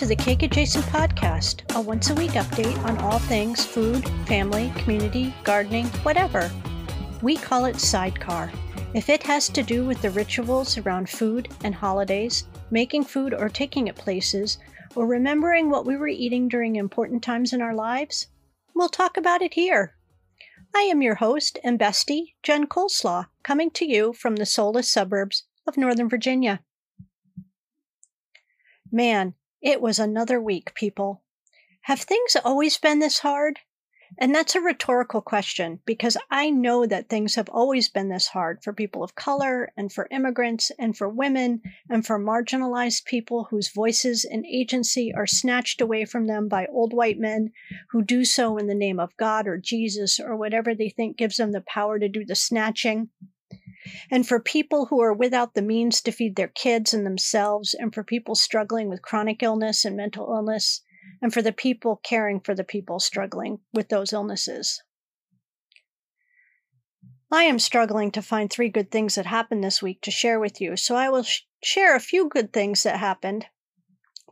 To the Cake Adjacent Podcast, a once a week update on all things food, family, community, gardening, whatever. We call it Sidecar. If it has to do with the rituals around food and holidays, making food or taking it places, or remembering what we were eating during important times in our lives, we'll talk about it here. I am your host and bestie, Jen Coleslaw, coming to you from the soulless suburbs of Northern Virginia. Man, it was another week, people. Have things always been this hard? And that's a rhetorical question because I know that things have always been this hard for people of color and for immigrants and for women and for marginalized people whose voices and agency are snatched away from them by old white men who do so in the name of God or Jesus or whatever they think gives them the power to do the snatching and for people who are without the means to feed their kids and themselves, and for people struggling with chronic illness and mental illness, and for the people caring for the people struggling with those illnesses. I am struggling to find three good things that happened this week to share with you, so I will sh- share a few good things that happened,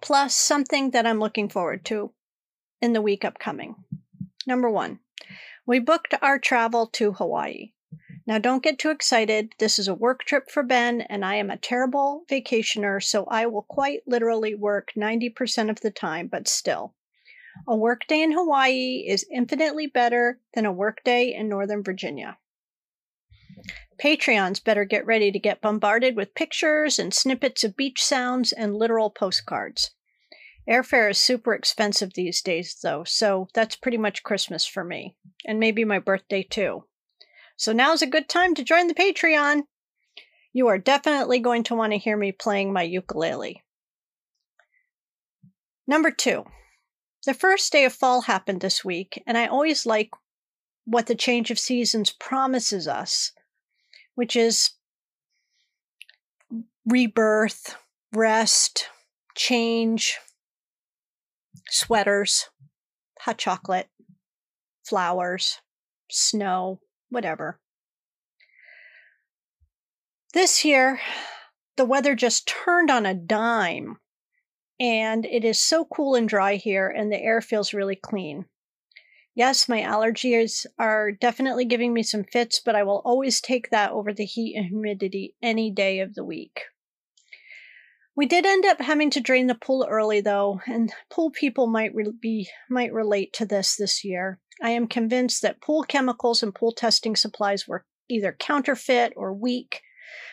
plus something that I'm looking forward to in the week upcoming. Number one, we booked our travel to Hawaii. Now, don't get too excited. This is a work trip for Ben, and I am a terrible vacationer, so I will quite literally work 90% of the time, but still. A workday in Hawaii is infinitely better than a workday in Northern Virginia. Patreons better get ready to get bombarded with pictures and snippets of beach sounds and literal postcards. Airfare is super expensive these days, though, so that's pretty much Christmas for me, and maybe my birthday too. So now's a good time to join the Patreon. You are definitely going to want to hear me playing my ukulele. Number two, the first day of fall happened this week, and I always like what the change of seasons promises us, which is rebirth, rest, change, sweaters, hot chocolate, flowers, snow, whatever. This year, the weather just turned on a dime, and it is so cool and dry here, and the air feels really clean. Yes, my allergies are definitely giving me some fits, but I will always take that over the heat and humidity any day of the week. We did end up having to drain the pool early, though, and pool people might re- be might relate to this this year. I am convinced that pool chemicals and pool testing supplies were either counterfeit or weak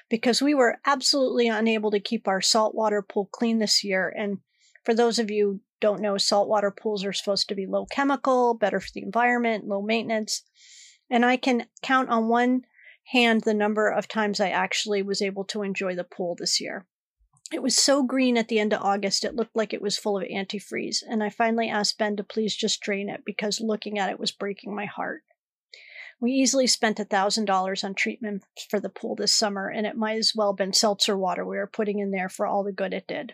because we were absolutely unable to keep our saltwater pool clean this year. And for those of you don't know, saltwater pools are supposed to be low chemical, better for the environment, low maintenance. And I can count on one hand the number of times I actually was able to enjoy the pool this year. It was so green at the end of August, it looked like it was full of antifreeze, and I finally asked Ben to please just drain it because looking at it was breaking my heart. We easily spent $1,000 on treatment for the pool this summer, and it might as well have been seltzer water we were putting in there for all the good it did.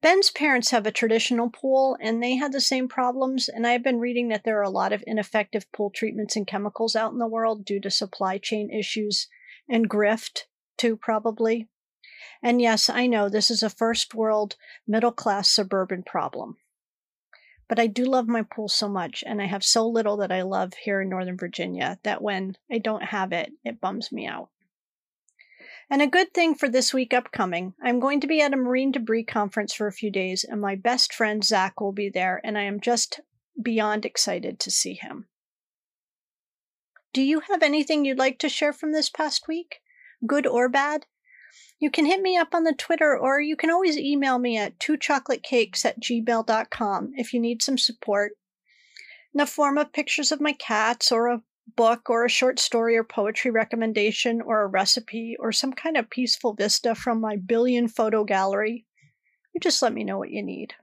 Ben's parents have a traditional pool, and they had the same problems. And I've been reading that there are a lot of ineffective pool treatments and chemicals out in the world due to supply chain issues and grift, too, probably. And yes, I know this is a first world, middle class suburban problem. But I do love my pool so much, and I have so little that I love here in Northern Virginia that when I don't have it, it bums me out. And a good thing for this week upcoming, I'm going to be at a marine debris conference for a few days, and my best friend Zach will be there, and I am just beyond excited to see him. Do you have anything you'd like to share from this past week? Good or bad? You can hit me up on the Twitter or you can always email me at twochocolatecakes at gmail.com if you need some support in the form of pictures of my cats or a book or a short story or poetry recommendation or a recipe or some kind of peaceful vista from my billion photo gallery. You just let me know what you need.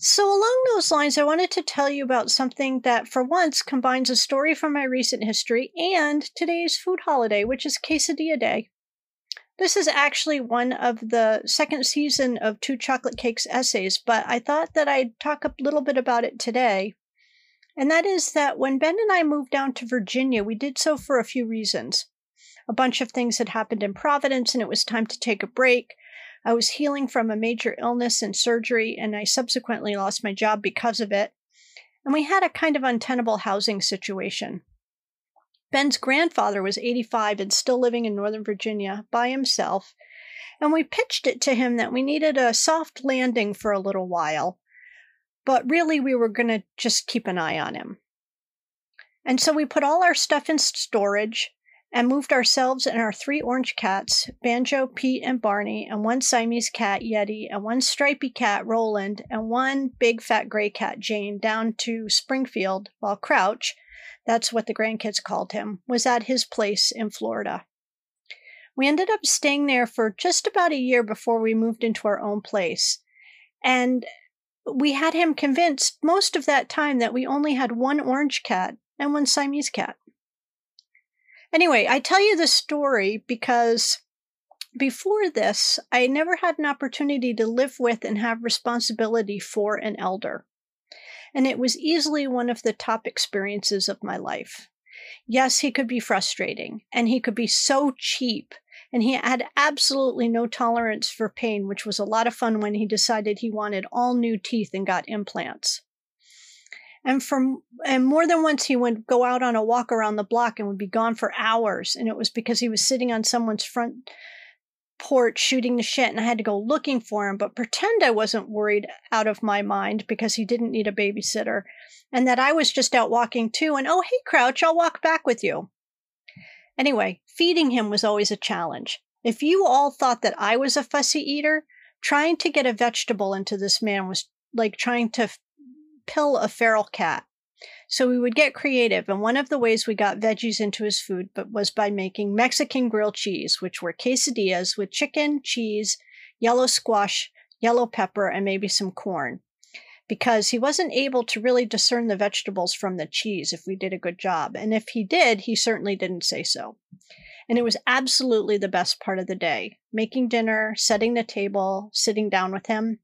So, along those lines, I wanted to tell you about something that, for once, combines a story from my recent history and today's food holiday, which is Quesadilla Day. This is actually one of the second season of Two Chocolate Cakes essays, but I thought that I'd talk a little bit about it today. And that is that when Ben and I moved down to Virginia, we did so for a few reasons. A bunch of things had happened in Providence, and it was time to take a break. I was healing from a major illness and surgery, and I subsequently lost my job because of it. And we had a kind of untenable housing situation. Ben's grandfather was 85 and still living in Northern Virginia by himself, and we pitched it to him that we needed a soft landing for a little while, but really we were going to just keep an eye on him. And so we put all our stuff in storage and moved ourselves and our three orange cats, Banjo, Pete, and Barney, and one Siamese cat, Yeti, and one stripy cat, Roland, and one big fat gray cat, Jane, down to Springfield, while Crouch, that's what the grandkids called him, was at his place in Florida. We ended up staying there for just about a year before we moved into our own place. And we had him convinced most of that time that we only had one orange cat and one Siamese cat. Anyway, I tell you this story because before this, I never had an opportunity to live with and have responsibility for an elder. And it was easily one of the top experiences of my life. Yes, he could be frustrating and he could be so cheap. And he had absolutely no tolerance for pain, which was a lot of fun when he decided he wanted all new teeth and got implants. And from and more than once he would go out on a walk around the block and would be gone for hours. And it was because he was sitting on someone's front porch shooting the shit and I had to go looking for him, but pretend I wasn't worried out of my mind because he didn't need a babysitter and that I was just out walking too. And oh, hey, Crouch, I'll walk back with you. Anyway, feeding him was always a challenge. If you all thought that I was a fussy eater, trying to get a vegetable into this man was like trying to pill a feral cat. So we would get creative, and one of the ways we got veggies into his food was by making Mexican grilled cheese, which were quesadillas with chicken, cheese, yellow squash, yellow pepper, and maybe some corn. Because he wasn't able to really discern the vegetables from the cheese if we did a good job. And if he did, he certainly didn't say so. And it was absolutely the best part of the day making dinner, setting the table, sitting down with him.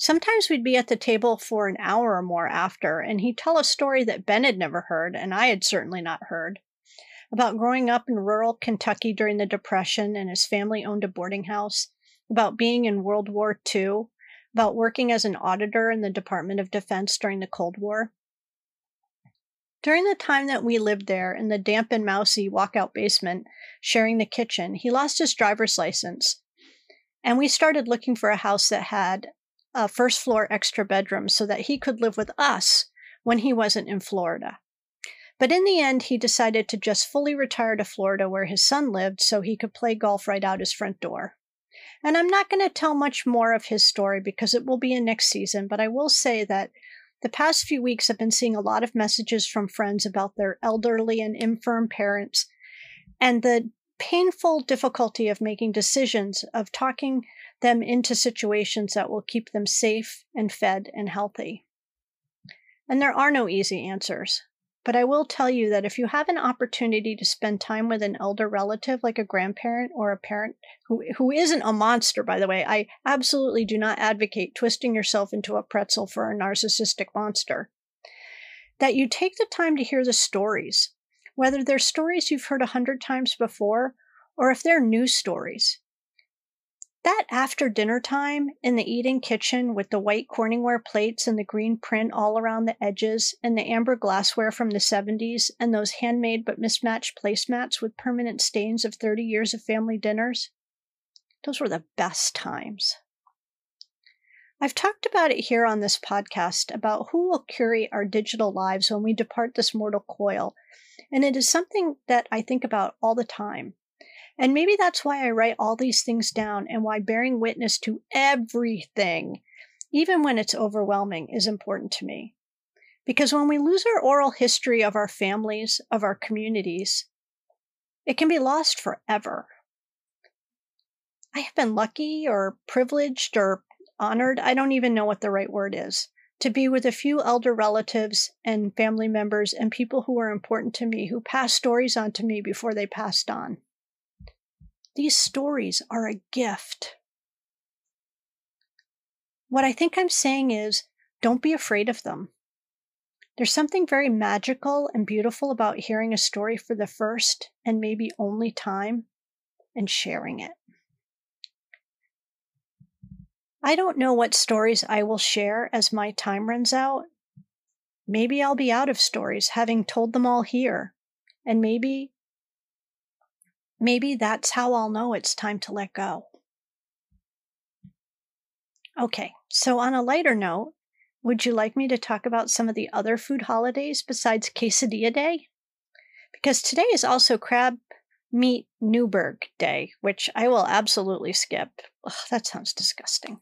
Sometimes we'd be at the table for an hour or more after, and he'd tell a story that Ben had never heard, and I had certainly not heard, about growing up in rural Kentucky during the Depression and his family owned a boarding house, about being in World War II, about working as an auditor in the Department of Defense during the Cold War. During the time that we lived there in the damp and mousy walkout basement, sharing the kitchen, he lost his driver's license. And we started looking for a house that had a first floor extra bedroom so that he could live with us when he wasn't in Florida. But in the end, he decided to just fully retire to Florida where his son lived so he could play golf right out his front door. And I'm not going to tell much more of his story because it will be in next season, but I will say that the past few weeks I've been seeing a lot of messages from friends about their elderly and infirm parents and the painful difficulty of making decisions, of talking them into situations that will keep them safe and fed and healthy. And there are no easy answers. But I will tell you that if you have an opportunity to spend time with an elder relative, like a grandparent or a parent who, who isn't a monster, by the way, I absolutely do not advocate twisting yourself into a pretzel for a narcissistic monster. That you take the time to hear the stories, whether they're stories you've heard a hundred times before or if they're new stories. That after dinner time in the eating kitchen with the white Corningware plates and the green print all around the edges and the amber glassware from the 70s and those handmade but mismatched placemats with permanent stains of 30 years of family dinners, those were the best times. I've talked about it here on this podcast about who will curate our digital lives when we depart this mortal coil, and it is something that I think about all the time. And maybe that's why I write all these things down and why bearing witness to everything, even when it's overwhelming, is important to me. Because when we lose our oral history of our families, of our communities, it can be lost forever. I have been lucky or privileged or honored, I don't even know what the right word is, to be with a few elder relatives and family members and people who are important to me who passed stories on to me before they passed on. These stories are a gift. What I think I'm saying is don't be afraid of them. There's something very magical and beautiful about hearing a story for the first and maybe only time and sharing it. I don't know what stories I will share as my time runs out. Maybe I'll be out of stories, having told them all here. And maybe, maybe that's how I'll know it's time to let go. Okay, so on a lighter note, would you like me to talk about some of the other food holidays besides Quesadilla Day? Because today is also Crab Meat Newburg Day, which I will absolutely skip. Ugh, that sounds disgusting.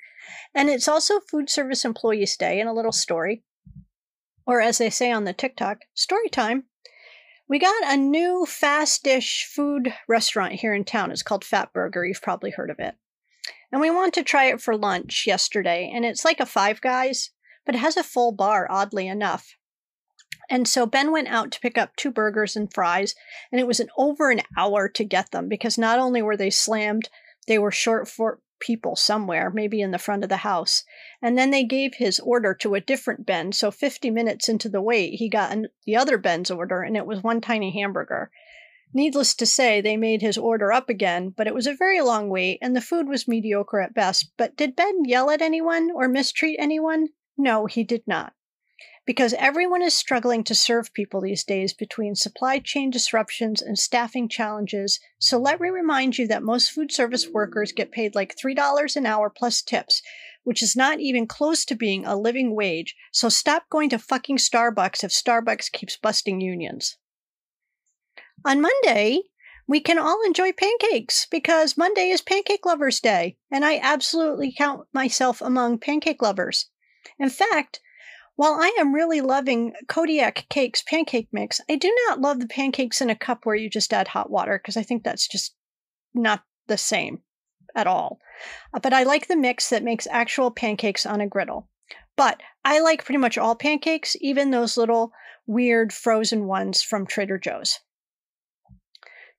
And it's also Food Service Employees Day and a little story. Or as they say on the TikTok, story time. We got a new fast dish food restaurant here in town. It's called Fatburger. You've probably heard of it. And we wanted to try it for lunch yesterday. And it's like a Five Guys, but it has a full bar, oddly enough. And so Ben went out to pick up two burgers and fries, and it was an over an hour to get them because not only were they slammed, they were short for people somewhere, maybe in the front of the house. And then they gave his order to a different Ben. So 50 minutes into the wait, he got an, the other Ben's order, and it was one tiny hamburger. Needless to say, they made his order up again, but it was a very long wait, and the food was mediocre at best. But did Ben yell at anyone or mistreat anyone? No, he did not. Because everyone is struggling to serve people these days between supply chain disruptions and staffing challenges, so let me remind you that most food service workers get paid like $3 an hour plus tips, which is not even close to being a living wage, so stop going to fucking Starbucks if Starbucks keeps busting unions. On Monday, we can all enjoy pancakes because Monday is Pancake Lovers Day, and I absolutely count myself among pancake lovers. In fact, while I am really loving Kodiak Cakes pancake mix, I do not love the pancakes in a cup where you just add hot water because I think that's just not the same at all. Uh, but I like the mix that makes actual pancakes on a griddle. But I like pretty much all pancakes, even those little weird frozen ones from Trader Joe's.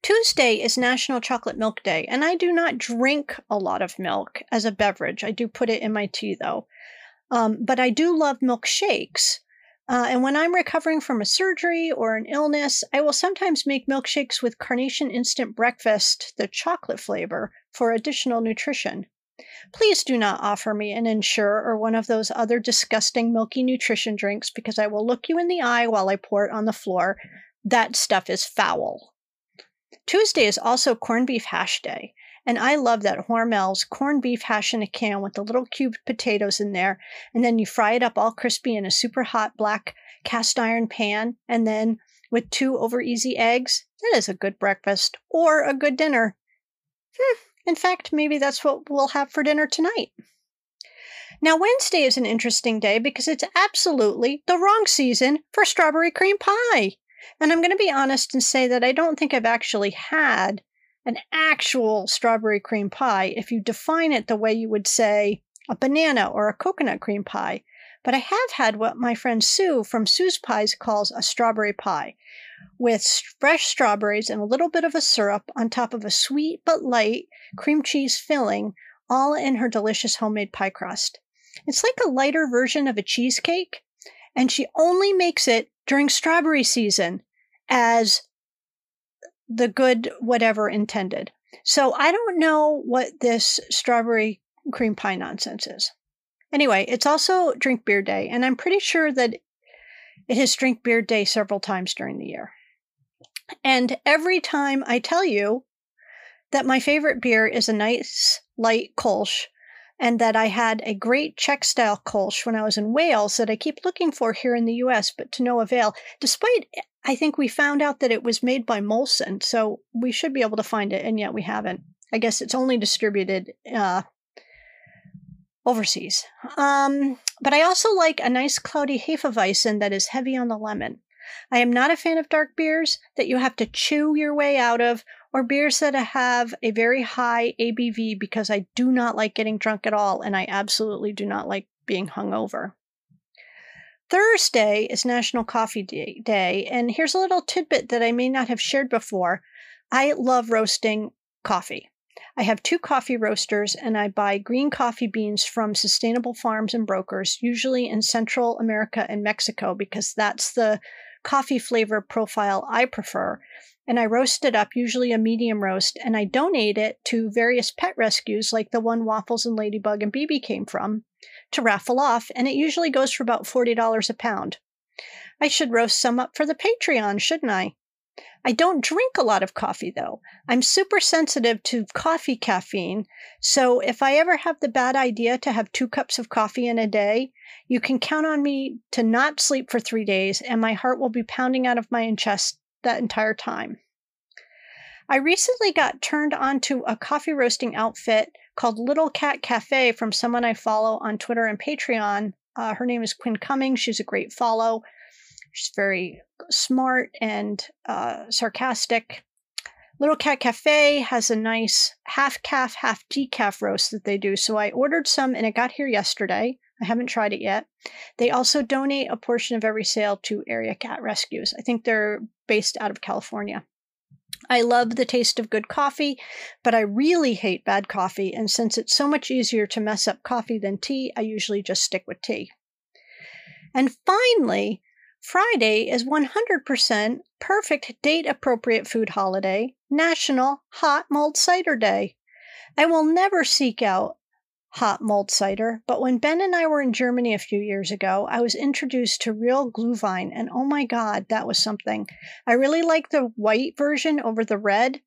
Tuesday is National Chocolate Milk Day, and I do not drink a lot of milk as a beverage. I do put it in my tea though. Um, but I do love milkshakes. Uh, and when I'm recovering from a surgery or an illness, I will sometimes make milkshakes with Carnation Instant Breakfast, the chocolate flavor, for additional nutrition. Please do not offer me an Ensure or one of those other disgusting milky nutrition drinks because I will look you in the eye while I pour it on the floor. That stuff is foul. Tuesday is also corned beef hash day. And I love that Hormel's corned beef hash in a can with the little cubed potatoes in there. And then you fry it up all crispy in a super hot black cast iron pan. And then with two over easy eggs, that is a good breakfast or a good dinner. Hmm. In fact, maybe that's what we'll have for dinner tonight. Now, Wednesday is an interesting day because it's absolutely the wrong season for strawberry cream pie. And I'm going to be honest and say that I don't think I've actually had an actual strawberry cream pie if you define it the way you would say a banana or a coconut cream pie. But I have had what my friend Sue from Sue's Pies calls a strawberry pie, with fresh strawberries and a little bit of a syrup on top of a sweet but light cream cheese filling, all in her delicious homemade pie crust. It's like a lighter version of a cheesecake, and she only makes it during strawberry season as the good whatever intended. So I don't know what this strawberry cream pie nonsense is. Anyway, it's also drink beer day, and I'm pretty sure that it is drink beer day several times during the year. And every time I tell you that my favorite beer is a nice light Kolsch, and that I had a great Czech style Kolsch when I was in Wales that I keep looking for here in the US, but to no avail, despite I think we found out that it was made by Molson, so we should be able to find it, and yet we haven't. I guess it's only distributed uh, overseas. Um, but I also like a nice cloudy Hefeweizen that is heavy on the lemon. I am not a fan of dark beers that you have to chew your way out of, or beers that have a very high ABV because I do not like getting drunk at all, and I absolutely do not like being hungover. Thursday is National Coffee Day, and here's a little tidbit that I may not have shared before. I love roasting coffee. I have two coffee roasters, and I buy green coffee beans from sustainable farms and brokers, usually in Central America and Mexico, because that's the coffee flavor profile I prefer. And I roast it up, usually a medium roast, and I donate it to various pet rescues like the one Waffles and Ladybug and BB came from to raffle off, and it usually goes for about $40 a pound. I should roast some up for the Patreon, shouldn't I? I don't drink a lot of coffee though. I'm super sensitive to coffee caffeine. So if I ever have the bad idea to have two cups of coffee in a day, you can count on me to not sleep for three days and my heart will be pounding out of my chest that entire time. I recently got turned on to a coffee roasting outfit called Little Cat Cafe from someone I follow on Twitter and Patreon. Uh, her name is Quinn Cummings. She's a great follow. She's very smart and uh, sarcastic. Little Cat Cafe has a nice half caff, half decaf roast that they do. So I ordered some and it got here yesterday. I haven't tried it yet. They also donate a portion of every sale to area cat rescues. I think they're based out of California. I love the taste of good coffee, but I really hate bad coffee. And since it's so much easier to mess up coffee than tea, I usually just stick with tea. And finally, Friday is 100% perfect date appropriate food holiday, National Hot Mulled Cider Day. I will never seek out hot mulled cider, but when Ben and I were in Germany a few years ago, I was introduced to real Glühwein, and oh my god, that was something. I really like the white version over the red,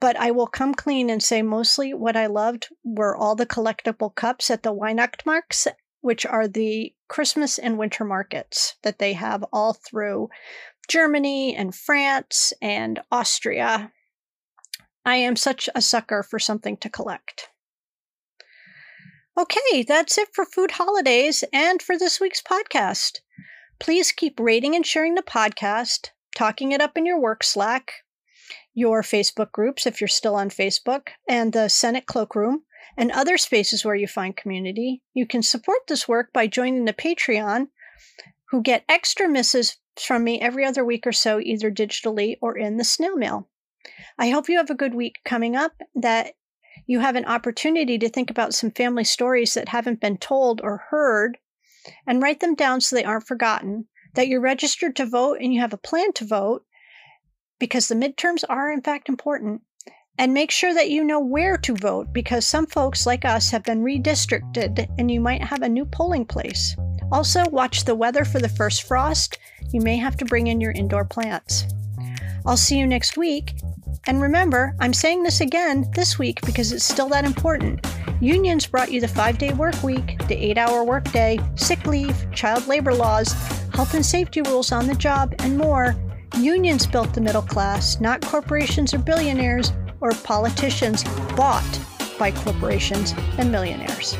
but I will come clean and say mostly what I loved were all the collectible cups at the Weihnachtsmarkt which are the Christmas and winter markets that they have all through Germany and France and Austria. I am such a sucker for something to collect. Okay, that's it for food holidays and for this week's podcast. Please keep rating and sharing the podcast, talking it up in your work Slack, your Facebook groups if you're still on Facebook, and the Senate Cloakroom and other spaces where you find community. You can support this work by joining the Patreon, who get extra misses from me every other week or so, either digitally or in the snail mail. I hope you have a good week coming up, that you have an opportunity to think about some family stories that haven't been told or heard, and write them down so they aren't forgotten, that you're registered to vote and you have a plan to vote, because the midterms are, in fact, important, and make sure that you know where to vote because some folks like us have been redistricted and you might have a new polling place. Also, watch the weather for the first frost. You may have to bring in your indoor plants. I'll see you next week. And remember, I'm saying this again this week because it's still that important. Unions brought you the five day work week, the eight hour workday, sick leave, child labor laws, health and safety rules on the job, and more. Unions built the middle class, not corporations or billionaires or politicians bought by corporations and millionaires.